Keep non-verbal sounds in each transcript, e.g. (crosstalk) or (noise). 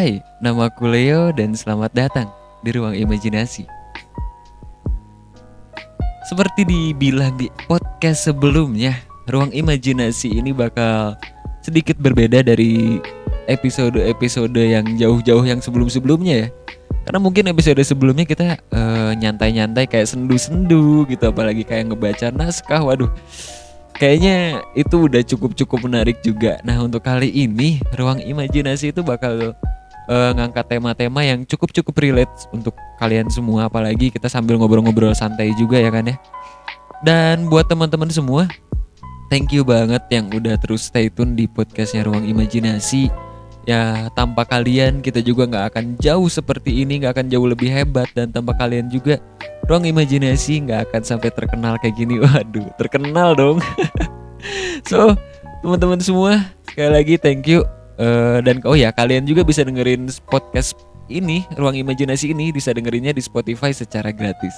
Hai, nama aku Leo dan selamat datang di Ruang Imajinasi. Seperti dibilang di podcast sebelumnya, Ruang Imajinasi ini bakal sedikit berbeda dari episode-episode yang jauh-jauh yang sebelum-sebelumnya ya. Karena mungkin episode sebelumnya kita eh, nyantai-nyantai kayak sendu-sendu gitu apalagi kayak ngebaca naskah. Waduh. Kayaknya itu udah cukup-cukup menarik juga. Nah, untuk kali ini ruang imajinasi itu bakal eh, ngangkat tema-tema yang cukup-cukup relate untuk kalian semua apalagi kita sambil ngobrol-ngobrol santai juga ya kan ya. Dan buat teman-teman semua, thank you banget yang udah terus stay tune di podcastnya Ruang Imajinasi. Ya tanpa kalian kita juga nggak akan jauh seperti ini, nggak akan jauh lebih hebat dan tanpa kalian juga Ruang Imajinasi nggak akan sampai terkenal kayak gini. (laughs) Waduh, terkenal dong. (laughs) so teman-teman semua sekali lagi thank you Eh, dan oh ya kalian juga bisa dengerin podcast ini Ruang Imajinasi ini bisa dengerinnya di Spotify secara gratis.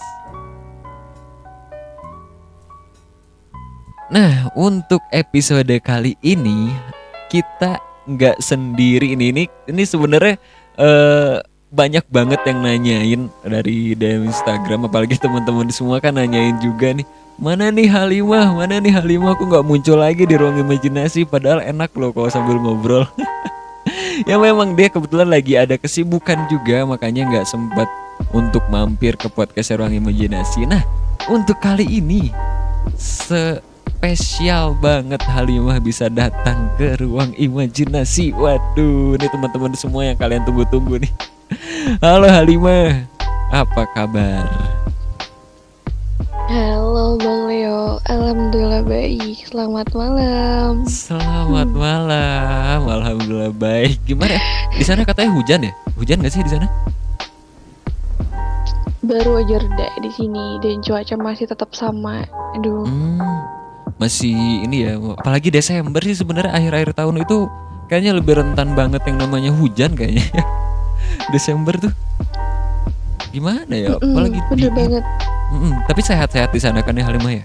Nah, untuk episode kali ini kita nggak sendiri ini ini ini sebenarnya eh banyak banget yang nanyain dari DM Instagram apalagi teman-teman semua kan nanyain juga nih mana nih Halimah? Mana nih Halimah? Aku nggak muncul lagi di ruang imajinasi padahal enak loh kalau sambil ngobrol. (laughs) Ya memang dia kebetulan lagi ada kesibukan juga makanya nggak sempat untuk mampir ke podcast ruang imajinasi. Nah untuk kali ini spesial banget Halimah bisa datang ke ruang imajinasi. Waduh ini teman-teman semua yang kalian tunggu-tunggu nih. (laughs) Halo Halimah apa kabar? Halo Bang Leo, Alhamdulillah baik. Selamat malam. Selamat malam, alhamdulillah baik. Gimana? Di sana katanya hujan ya? Hujan gak sih di sana? Baru aja reda di sini dan cuaca masih tetap sama. Aduh, Hmm, masih ini ya. Apalagi Desember sih sebenarnya akhir-akhir tahun itu kayaknya lebih rentan banget yang namanya hujan kayaknya. (laughs) Desember tuh gimana ya? Apalagi bener dingin. banget. Mm-mm, Tapi sehat-sehat di sana kan ya Halimah ya?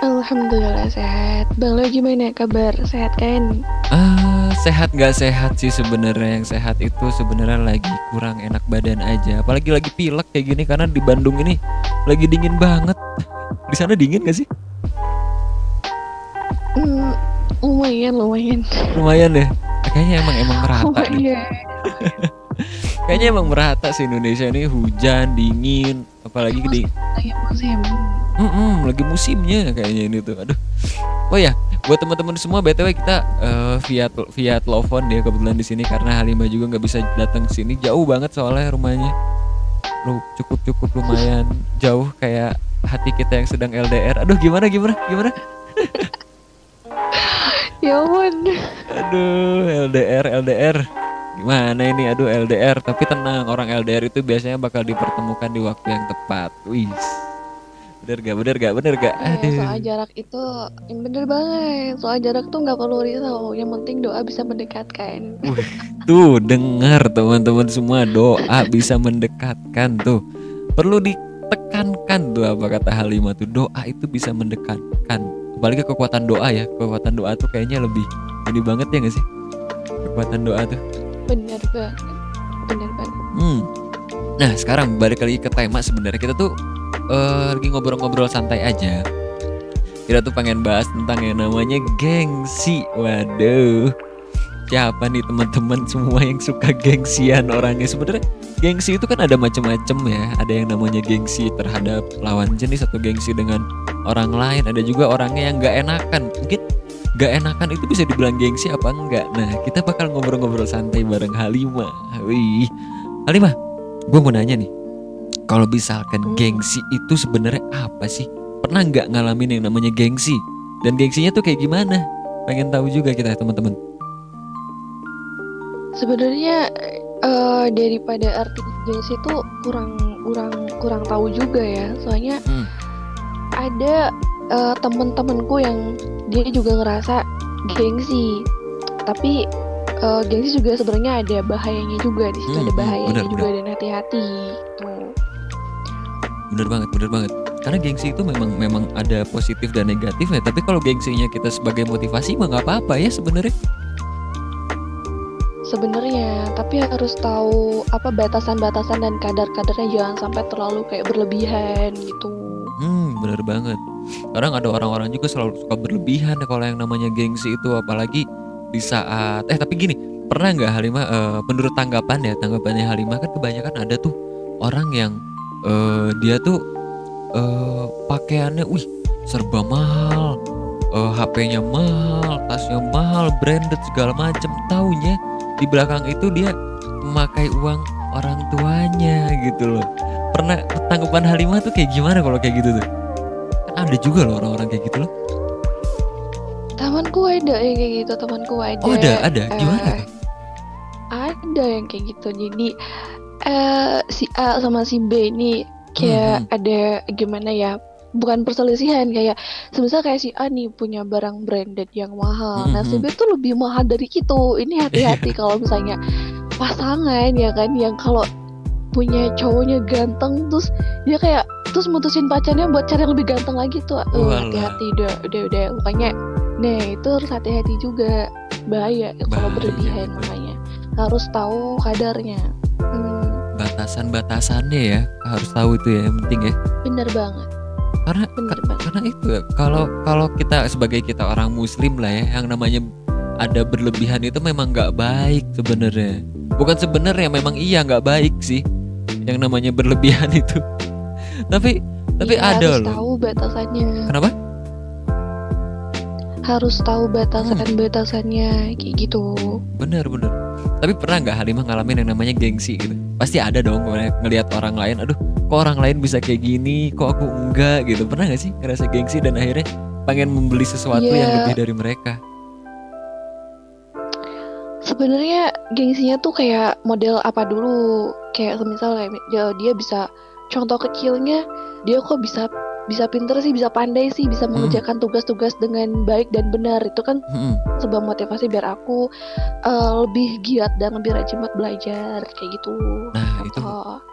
Alhamdulillah sehat. Bang Leo gimana kabar? Sehat kan? Ah, sehat nggak sehat sih sebenarnya yang sehat itu sebenarnya lagi kurang enak badan aja. Apalagi lagi pilek kayak gini karena di Bandung ini lagi dingin banget. (laughs) Di sana dingin gak sih? Hmm, lumayan, lumayan. Lumayan deh. Kayaknya emang emang merata nih. Lumayan. (laughs) Kayaknya emang merata sih Indonesia ini hujan, dingin, apalagi di Kayak musim. Mm-mm, lagi musimnya kayaknya ini tuh. Aduh. Oh ya, buat teman-teman semua btw kita eh, via via telepon ya kebetulan di sini karena Halimah juga nggak bisa datang ke sini jauh banget soalnya rumahnya. Lu cukup cukup lumayan jauh kayak hati kita yang sedang LDR. Aduh gimana gimana gimana? (laughs) Ya ampun. Aduh LDR LDR. Gimana ini? Aduh LDR. Tapi tenang orang LDR itu biasanya bakal dipertemukan di waktu yang tepat. Wih. Bener gak? Bener gak? Bener gak? Eh, Aduh. soal jarak itu bener banget. Soal jarak tuh nggak perlu risau. Yang penting doa bisa mendekatkan. Wih, tuh dengar teman-teman semua doa bisa mendekatkan tuh. Perlu ditekankan tuh apa kata Halimah tuh doa itu bisa mendekatkan. Apalagi kekuatan doa ya. Kekuatan doa tuh kayaknya lebih ini banget ya gak sih? Kekuatan doa tuh. Bener banget. Bener banget. Hmm. Nah sekarang balik lagi ke tema sebenarnya kita tuh eh, lagi ngobrol-ngobrol santai aja. Kita tuh pengen bahas tentang yang namanya gengsi. Waduh. Siapa nih teman-teman semua yang suka gengsian orangnya sebenarnya gengsi itu kan ada macam-macam ya. Ada yang namanya gengsi terhadap lawan jenis atau gengsi dengan orang lain. Ada juga orangnya yang nggak enakan. Mungkin nggak enakan itu bisa dibilang gengsi apa enggak? Nah kita bakal ngobrol-ngobrol santai bareng Halimah. Wih, Halimah, gue mau nanya nih. Kalau misalkan Hmm. gengsi itu sebenarnya apa sih? Pernah nggak ngalamin yang namanya gengsi? Dan gengsinya tuh kayak gimana? Pengen tahu juga kita teman-teman. Sebenarnya eh, daripada arti gengsi itu kurang kurang kurang tahu juga ya. Soalnya Hmm. ada eh, temen-temenku yang dia juga ngerasa gengsi. Tapi eh, gengsi juga sebenarnya ada bahayanya juga di situ Hmm, ada hmm, bahayanya benar, juga dan hati-hati. Tuh. Bener banget, bener banget. Karena gengsi itu memang memang ada positif dan negatifnya. Tapi kalau gengsinya kita sebagai motivasi mah nggak apa-apa ya sebenarnya. sebenarnya tapi harus tahu apa batasan-batasan dan kadar-kadarnya jangan sampai terlalu kayak berlebihan gitu Hmm, bener banget. Kadang ada orang-orang juga selalu suka berlebihan kalau yang namanya gengsi itu, apalagi di saat eh tapi gini, pernah nggak Halimah eh, menurut tanggapan ya tanggapannya Halimah kan kebanyakan ada tuh orang yang eh, dia tuh eh, pakaiannya, wih serba mahal, eh, HP-nya mahal, tasnya mahal, branded segala macem. Taunya di belakang itu dia memakai uang orang tuanya gitu loh. Pernah tanggapan Halimah tuh kayak gimana kalau kayak gitu tuh? Ada juga loh orang-orang kayak gitu loh. temanku ada yang kayak gitu temanku ada Oh ada, ada. Gimana? eh, tuh? ada yang kayak gitu jadi eh si A sama si B ini kayak Hmm, ada gimana ya bukan perselisihan kayak semisal kayak si A nih punya barang branded yang mahal Hmm, nah si hmm. B tuh lebih mahal dari itu ini hati-hati (laughs) kalau misalnya pasangan ya kan yang kalau punya cowoknya ganteng terus dia kayak terus mutusin pacarnya buat cari yang lebih ganteng lagi tuh. Eh, hati-hati udah udah udah. Makanya nah itu harus hati-hati juga. Bahaya kalau berlebihan makanya harus tahu kadarnya. Hmm, Batasan-batasannya ya harus tahu itu ya yang penting ya. bener banget. Karena bener banget. karena itu ya, kalau kalau kita sebagai kita orang muslim lah ya yang namanya ada berlebihan itu memang nggak baik sebenarnya. Bukan sebenarnya memang iya nggak baik sih yang namanya berlebihan itu. tapi tapi Iya, ada harus loh. tahu batasannya Kenapa? harus tahu batasan-batasannya kayak gitu Bener bener. Tapi pernah nggak Halimah ngalamin yang namanya gengsi gitu? Pasti ada dong ng- ngelihat orang lain. Aduh, kok orang lain bisa kayak gini, kok aku enggak gitu. Pernah nggak sih ngerasa gengsi dan akhirnya pengen membeli sesuatu yang Iya. lebih dari mereka? Sebenarnya gengsinya tuh kayak model apa dulu kayak semisal kayak dia, dia bisa contoh kecilnya dia kok bisa bisa pinter sih bisa pandai sih bisa Hmm. mengerjakan tugas-tugas dengan baik dan benar itu kan Mm-mm. sebuah motivasi biar aku eh, lebih giat dan lebih rajin buat belajar kayak gitu Nah, itu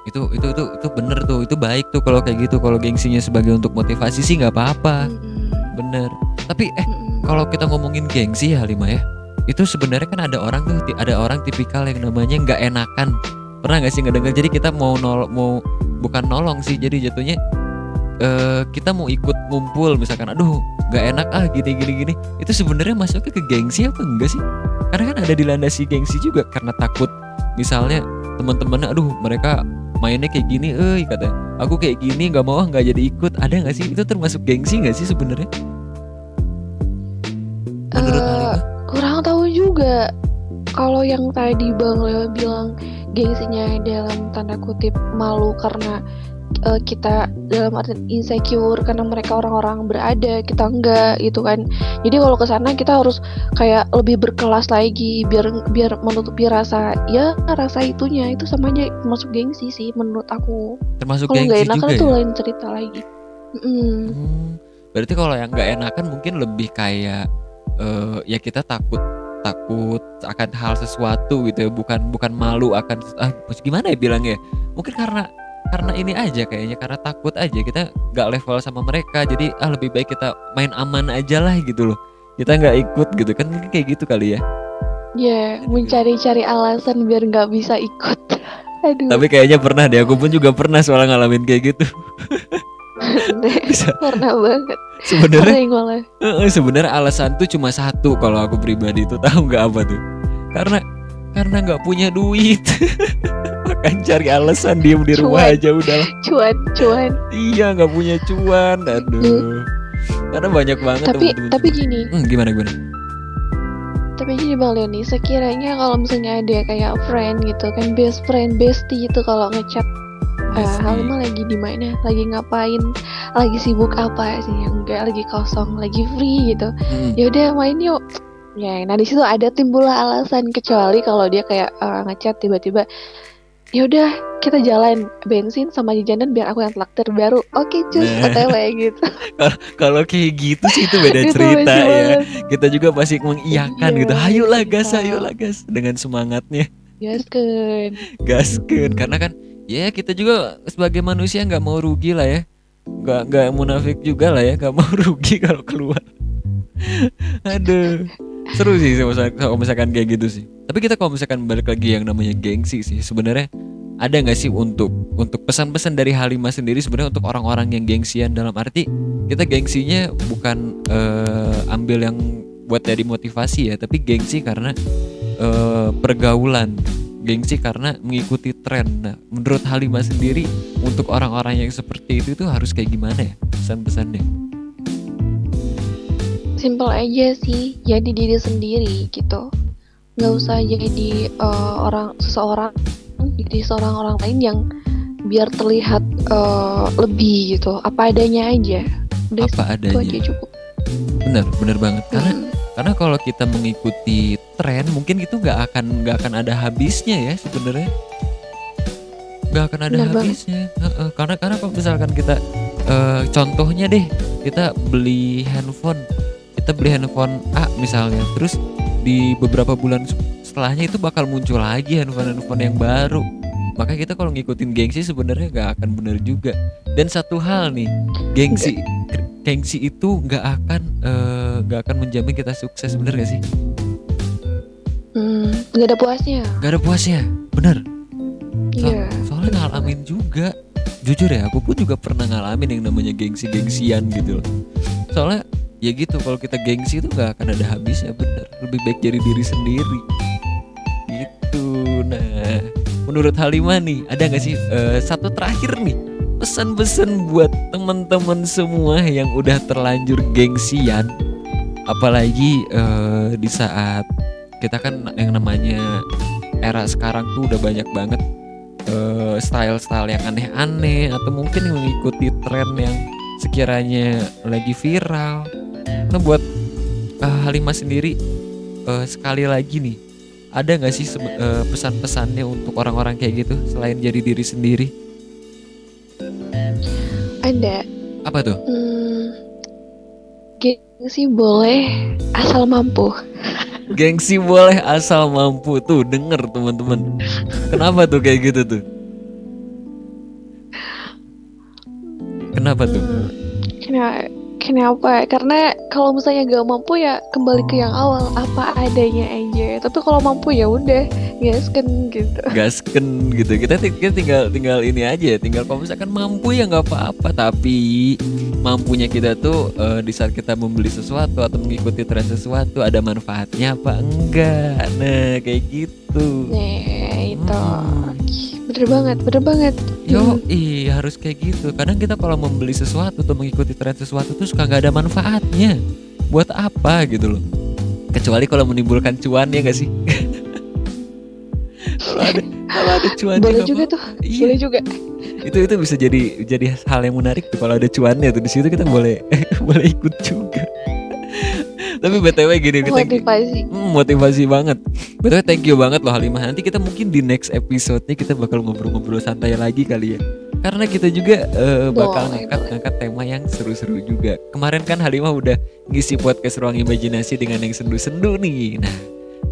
itu itu itu itu bener tuh, itu baik tuh kalau kayak gitu. Kalau gengsinya sebagai untuk motivasi sih nggak apa-apa, Mm-mm. bener. Tapi eh Mm-mm. kalau kita ngomongin gengsi ya Halimah ya, itu sebenarnya kan ada orang tuh, ada orang tipikal yang namanya nggak enakan. Pernah nggak sih ngedenger? Jadi kita mau nol mau bukan nolong sih, jadi jatuhnya eh kita mau ikut ngumpul misalkan, aduh nggak enak ah gini gini gini. Itu sebenarnya masuknya ke gengsi apa enggak sih? Karena kan ada dilandasi gengsi juga karena takut misalnya teman-temannya, aduh mereka mainnya kayak gini, eh kata aku kayak gini nggak mau ah nggak jadi ikut. Ada nggak sih? Itu termasuk gengsi nggak sih sebenarnya? Juga kalau yang tadi Bang Leo bilang gengsinya dalam tanda kutip malu karena eh, kita dalam arti insecure karena mereka orang-orang berada kita enggak gitu kan jadi kalau ke sana kita harus kayak lebih berkelas lagi biar biar menutupi rasa ya rasa itunya itu sama aja masuk gengsi sih menurut aku termasuk kalau gengsi enak juga kan itu ya? lain cerita lagi Mm-mm. Hmm, berarti kalau yang nggak enakan mungkin lebih kayak eh, ya kita takut takut akan hal sesuatu gitu ya bukan bukan malu akan ah gimana ya bilangnya mungkin karena karena ini aja kayaknya karena takut aja kita nggak level sama mereka jadi ah lebih baik kita main aman aja lah gitu loh. Kita nggak ikut gitu kan mungkin kayak gitu kali ya. Ya, mencari-cari alasan biar nggak bisa ikut. (laughs) Aduh, tapi kayaknya pernah deh aku pun juga pernah soalnya ngalamin kayak gitu (laughs) (laughs) bisa. pernah banget. sebenarnya sebenarnya alasan tuh cuma satu kalau aku pribadi tuh tahu nggak apa tuh? Karena karena nggak punya duit. (laughs) Makan cari alasan diem di rumah Cuan. aja udah Cuan, cuan. iya nggak punya cuan aduh. Karena banyak banget Tapi teman-teman tapi juga. gini, Hmm, gimana gimana? Tapi gini Bang Leoni, sekiranya kalau misalnya ada kayak friend gitu kan, best friend, bestie itu kalau ngechat Ah, Pasti. Halimah lagi di mana? Lagi ngapain? Lagi sibuk apa sih? Enggak, lagi kosong, lagi free gitu. Mm-mm. Ya udah main yuk. Ya, nah di situ ada timbullah alasan kecuali kalau dia kayak eh, ngechat tiba-tiba ya udah kita jalan bensin sama jajanan biar aku yang traktir baru oke cus Nah. otw gitu (laughs) kalau kayak gitu sih itu beda (laughs) Itu cerita lucu ya kita juga pasti mengiyakan Iya, gitu ayolah gas ayolah gas dengan semangatnya gaskeun gaskeun karena kan ya kita juga sebagai manusia nggak mau rugi lah ya. Nggak nggak munafik juga lah ya. Nggak mau (laughs) rugi kalau keluar. Aduh. Seru sih kalau misalkan, kayak gitu sih. Tapi kita kalau misalkan balik lagi yang namanya gengsi sih sebenarnya ada nggak sih untuk untuk pesan-pesan dari Halimah sendiri sebenarnya untuk orang-orang yang gengsian? Dalam arti kita gengsinya bukan eh, ambil yang buat dari motivasi ya tapi gengsi karena eh, pergaulan gengsi karena mengikuti tren nah menurut Halimah sendiri untuk orang-orang yang seperti itu tuh harus kayak gimana ya pesan-pesannya Simple aja sih, jadi diri sendiri gitu. Nggak usah jadi eh, orang seseorang, jadi seorang orang lain yang biar terlihat eh, lebih gitu. Apa adanya aja. Udah Apa itu adanya. aja cukup. bener bener banget karena Mm. Karena kalau kita mengikuti tren mungkin itu nggak akan nggak akan ada habisnya ya sebenarnya. Nggak akan ada Bener banget. habisnya. Heeh, karena karena kalau misalkan kita eh, contohnya deh kita beli handphone kita beli handphone A misalnya terus di beberapa bulan se- setelahnya itu bakal muncul lagi handphone handphone yang baru. Maka kita kalau ngikutin gengsi sebenarnya nggak akan bener juga. Dan satu hal nih gengsi gengsi itu nggak akan eh, nggak akan menjamin kita sukses bener gak sih? Hmm, nggak ada puasnya. nggak ada puasnya bener. So- Iya. soalnya ngalamin juga. Jujur ya aku pun juga pernah ngalamin yang namanya gengsi gengsian gitu loh. Soalnya ya gitu kalau kita gengsi itu nggak akan ada habisnya bener. Lebih baik jadi diri sendiri. Gitu nah. Menurut Halimah nih ada nggak sih eh, satu terakhir nih pesan-pesan buat teman-teman semua yang udah terlanjur gengsian apalagi eh, di saat kita kan yang namanya era sekarang tuh udah banyak banget eh, style-style yang aneh-aneh atau mungkin yang mengikuti tren yang sekiranya lagi viral. Nah buat eh, Halimah sendiri eh, sekali lagi nih ada nggak sih sebe- eh, pesan-pesannya untuk orang-orang kayak gitu selain jadi diri sendiri? Ada. Apa tuh? Hmm, gengsi boleh asal mampu. Gengsi boleh asal mampu tuh denger teman-teman. Kenapa tuh kayak gitu tuh? Kenapa tuh? Kenapa? Kenapa? Karena kalau misalnya gak mampu ya kembali ke yang awal. Apa adanya aja. Tapi kalau mampu ya udah. Gasken gitu. gasken gitu. Kita, kita tinggal tinggal ini aja tinggal kalau misalkan mampu ya nggak apa-apa. Tapi mampunya kita tuh eh, di saat kita membeli sesuatu atau mengikuti tren sesuatu ada manfaatnya apa enggak? Nah kayak gitu Nah itu Hmm. bener banget, bener banget. Yo, iya harus kayak gitu. Kadang kita kalau membeli sesuatu atau mengikuti tren sesuatu tuh suka nggak ada manfaatnya. Buat apa gitu loh? Kecuali kalau menimbulkan cuan ya gak sih? (laughs) kalau ada kalau ada cuannya Boleh juga tuh, Iya, boleh juga. itu itu bisa jadi jadi hal yang menarik tuh kalau ada cuannya tuh di situ kita boleh (laughs) boleh ikut juga. Tapi btw gini kita Motivasi. Hmm, motivasi banget. Betul thank you banget loh Halimah. Nanti kita mungkin di next episode nya kita bakal ngobrol-ngobrol santai lagi kali ya. Karena kita juga eh, bakal Boleh, ngangkat boleh. ngangkat tema yang seru-seru juga. Kemarin kan Halimah udah ngisi podcast ruang imajinasi dengan yang sendu-sendu nih. Nah,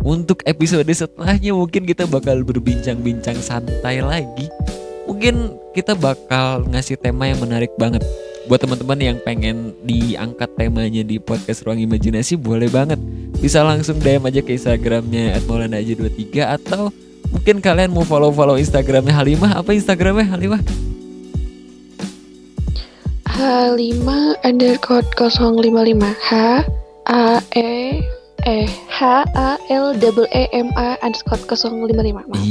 untuk episode setelahnya mungkin kita bakal berbincang-bincang santai lagi. Mungkin kita bakal ngasih tema yang menarik banget buat teman-teman yang pengen diangkat temanya di podcast Ruang Imajinasi boleh banget. Bisa langsung DM aja ke Instagramnya @maulana23 atau mungkin kalian mau follow-follow Instagramnya Halimah. Apa Instagramnya Halimah? H5 underscore 055 H A E eh H A L double E M A underscore 055 Maaf.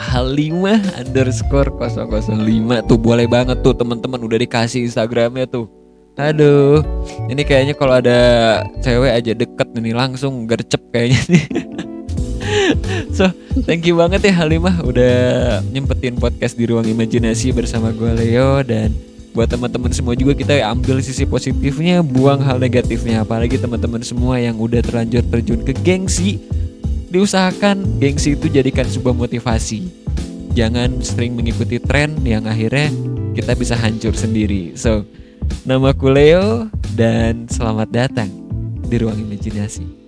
Halimah underscore 005 tuh boleh banget tuh teman-teman udah dikasih Instagramnya tuh Aduh, ini kayaknya kalau ada cewek aja deket nih langsung gercep kayaknya nih. (laughs) so, thank you banget ya Halimah udah nyempetin podcast di ruang imajinasi bersama gue Leo dan buat teman-teman semua juga kita ambil sisi positifnya, buang hal negatifnya. Apalagi teman-teman semua yang udah terlanjur terjun ke gengsi, diusahakan gengsi itu jadikan sebuah motivasi. Jangan sering mengikuti tren yang akhirnya kita bisa hancur sendiri. So, namaku Leo dan selamat datang di ruang imajinasi.